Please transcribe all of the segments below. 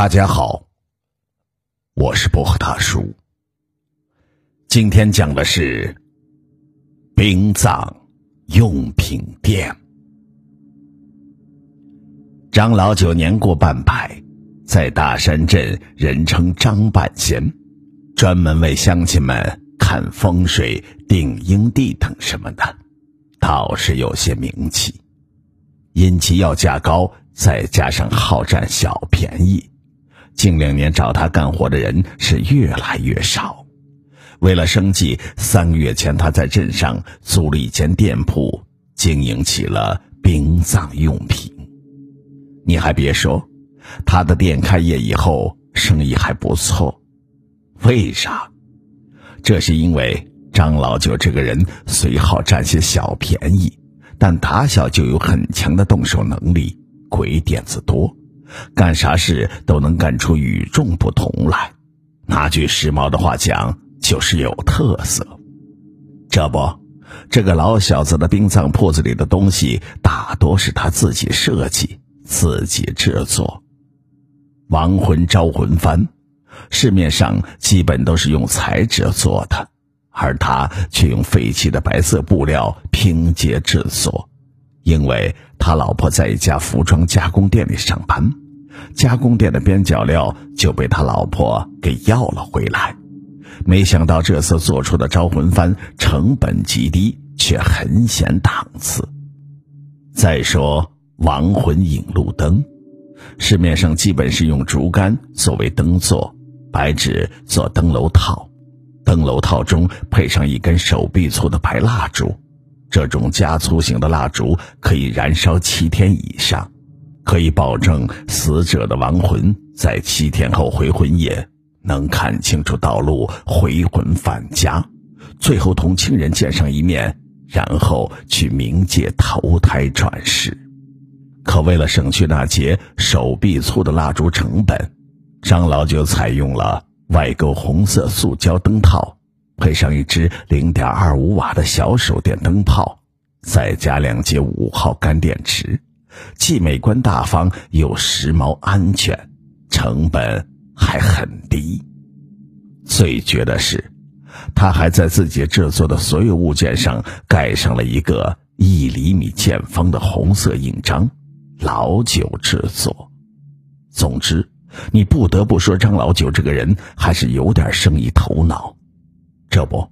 大家好，我是薄荷大叔。今天讲的是殡葬用品店。张老九年过半百，在大山镇人称张半仙，专门为乡亲们看风水、定阴地等什么的，倒是有些名气。因其要价高，再加上好占小便宜。近两年找他干活的人是越来越少。为了生计，三个月前他在镇上租了一间店铺，经营起了殡葬用品。你还别说，他的店开业以后生意还不错。为啥？这是因为张老九这个人虽好占些小便宜，但打小就有很强的动手能力，鬼点子多。干啥事都能干出与众不同来，拿句时髦的话讲，就是有特色。这不，这个老小子的殡葬铺子里的东西大多是他自己设计、自己制作。亡魂招魂幡，市面上基本都是用材质做的，而他却用废弃的白色布料拼接制作，因为他老婆在一家服装加工店里上班。加工店的边角料就被他老婆给要了回来，没想到这次做出的招魂幡成本极低，却很显档次。再说亡魂引路灯，市面上基本是用竹竿作为灯座，白纸做灯笼套，灯笼套中配上一根手臂粗的白蜡烛，这种加粗型的蜡烛可以燃烧七天以上。可以保证死者的亡魂在七天后回魂夜能看清楚道路，回魂返家，最后同亲人见上一面，然后去冥界投胎转世。可为了省去那节手臂粗的蜡烛成本，张老九采用了外购红色塑胶灯套，配上一支零点二五瓦的小手电灯泡，再加两节五号干电池。既美观大方又时髦安全，成本还很低。最绝的是，他还在自己制作的所有物件上盖上了一个一厘米见方的红色印章，“老九制作”。总之，你不得不说张老九这个人还是有点生意头脑。这不，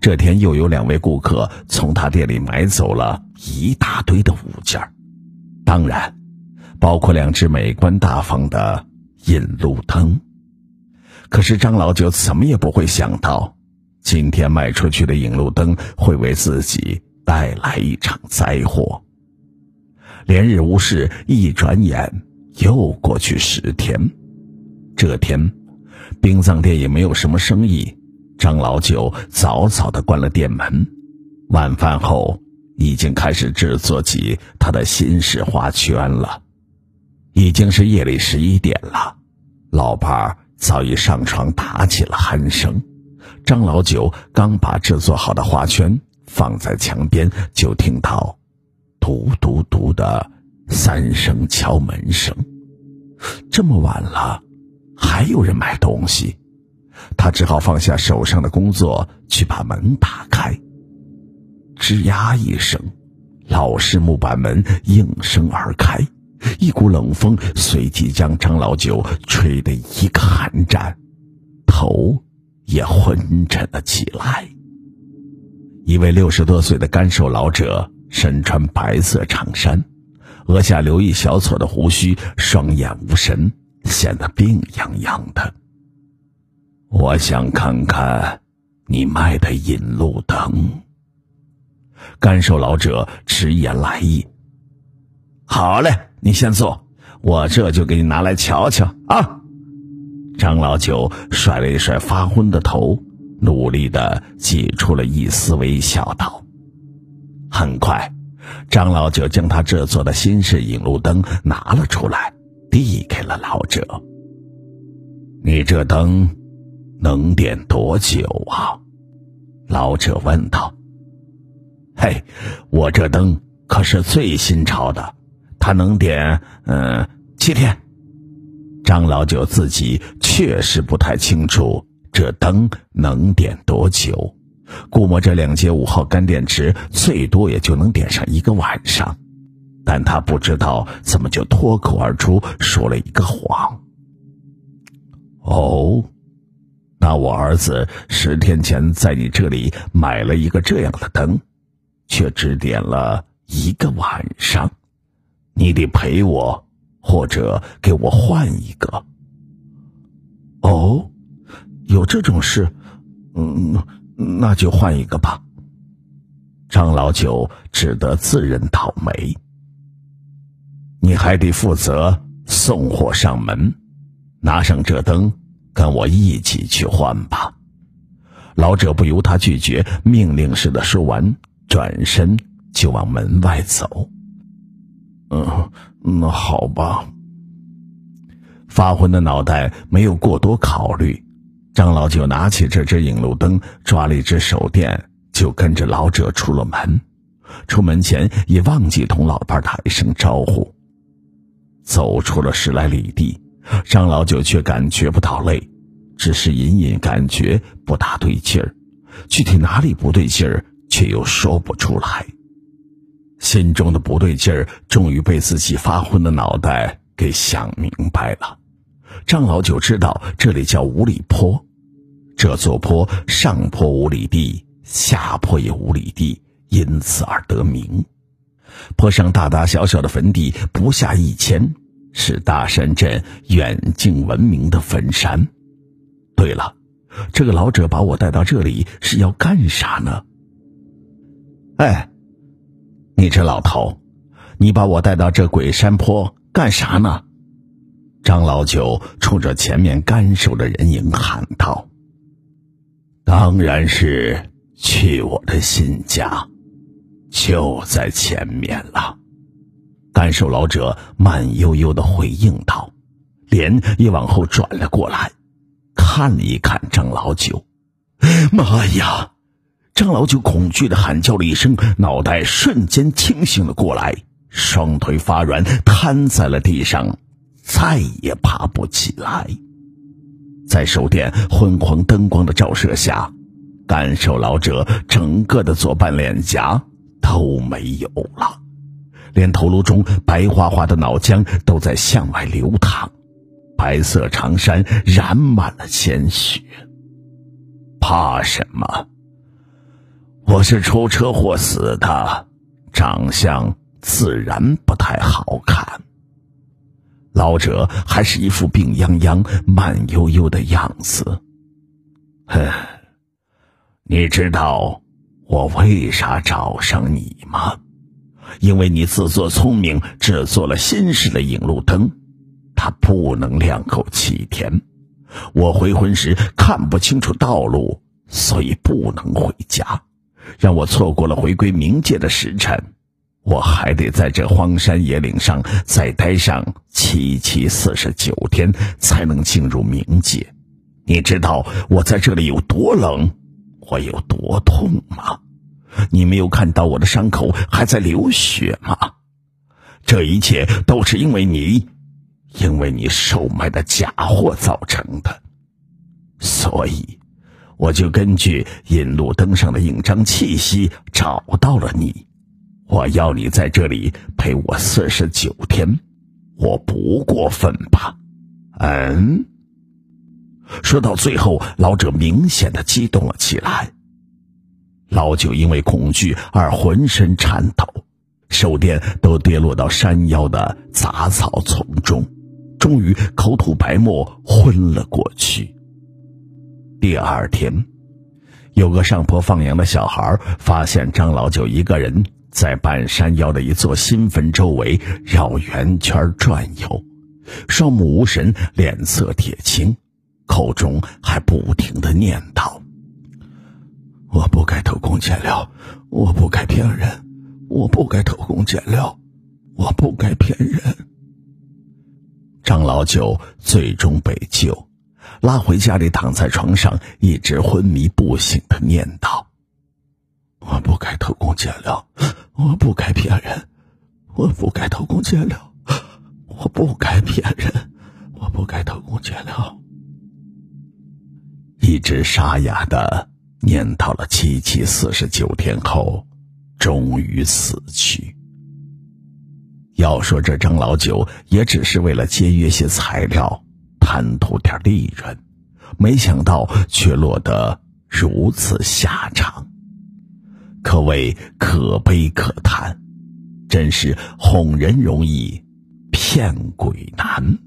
这天又有两位顾客从他店里买走了一大堆的物件当然，包括两只美观大方的引路灯。可是张老九怎么也不会想到，今天卖出去的引路灯会为自己带来一场灾祸。连日无事，一转眼又过去十天。这天，殡葬店也没有什么生意，张老九早早的关了店门。晚饭后。已经开始制作起他的新式花圈了，已经是夜里十一点了，老伴儿早已上床打起了鼾声。张老九刚把制作好的花圈放在墙边，就听到“嘟嘟嘟”的三声敲门声。这么晚了，还有人买东西，他只好放下手上的工作，去把门打开。吱呀一声，老式木板门应声而开，一股冷风随即将张老九吹得一个寒战，头也昏沉了起来。一位六十多岁的干瘦老者，身穿白色长衫，额下留一小撮的胡须，双眼无神，显得病殃殃的。我想看看你卖的引路灯。干瘦老者直言来意：“好嘞，你先坐，我这就给你拿来瞧瞧啊。”张老九甩了一甩发昏的头，努力的挤出了一丝微笑，道：“很快，张老九将他制作的新式引路灯拿了出来，递给了老者。你这灯能点多久啊？”老者问道。嘿，我这灯可是最新潮的，它能点嗯七天。张老九自己确实不太清楚这灯能点多久，估摸这两节五号干电池最多也就能点上一个晚上，但他不知道怎么就脱口而出说了一个谎。哦，那我儿子十天前在你这里买了一个这样的灯，却只点了一个晚上，你得赔我。或者给我换一个。哦，有这种事，嗯，那就换一个吧。张老九只得自认倒霉。你还得负责送货上门，拿上这灯，跟我一起去换吧。老者不由他拒绝，命令似的说完，转身就往门外走。嗯，那好吧。发昏的脑袋没有过多考虑，张老九拿起这只引路灯，抓了一只手电，就跟着老者出了门。出门前也忘记同老伴打一声招呼。走出了十来里地，张老九却感觉不到累，只是隐隐感觉不大对劲儿，具体哪里不对劲儿，却又说不出来。心中的不对劲儿，终于被自己发昏的脑袋给想明白了。张老九知道这里叫五里坡，这座坡上坡五里地，下坡也五里地，因此而得名。坡上大大小小的坟地不下一千，是大山镇远近闻名的坟山。对了，这个老者把我带到这里是要干啥呢？哎。你这老头，你把我带到这鬼山坡干啥呢？张老九冲着前面干守的人影喊道：“当然是去我的新家，就在前面了。”干守老者慢悠悠的回应道，脸也往后转了过来，看了一看张老九，妈呀！张老九恐惧的喊叫了一声，脑袋瞬间清醒了过来，双腿发软，瘫在了地上，再也爬不起来。在手电昏黄灯光的照射下，干瘦老者整个的左半脸颊都没有了，连头颅中白花花的脑浆都在向外流淌，白色长衫染满了鲜血。怕什么？我是出车祸死的，长相自然不太好看。老者还是一副病殃殃、慢悠悠的样子。哼，你知道我为啥找上你吗？因为你自作聪明制作了新式的引路灯，它不能亮够七天。我回魂时看不清楚道路，所以不能回家。让我错过了回归冥界的时辰，我还得在这荒山野岭上再待上七七四十九天，才能进入冥界。你知道我在这里有多冷，我有多痛吗？你没有看到我的伤口还在流血吗？这一切都是因为你，因为你售卖的假货造成的，所以。我就根据引路灯上的印章气息找到了你，我要你在这里陪我四十九天，我不过分吧？嗯。说到最后，老者明显的激动了起来。老九因为恐惧而浑身颤抖，手电都跌落到山腰的杂草丛中，终于口吐白沫，昏了过去。第二天，有个上坡放羊的小孩发现张老九一个人在半山腰的一座新坟周围绕圆圈转悠，双目无神，脸色铁青，口中还不停的念叨：“我不该偷工减料我不该骗人我不该偷工减料我不该骗人。张老九最终被救拉回家里躺在床上一直昏迷不醒的念叨。我不该偷工减料我不该骗人我不该偷工减料我不该骗人我不该偷工减料。一直沙哑的念叨了七七四十九天后，终于死去。要说这张老九也只是为了节约些材料，贪图点利润，没想到却落得如此下场，可谓可悲可叹，真是哄人容易骗鬼难。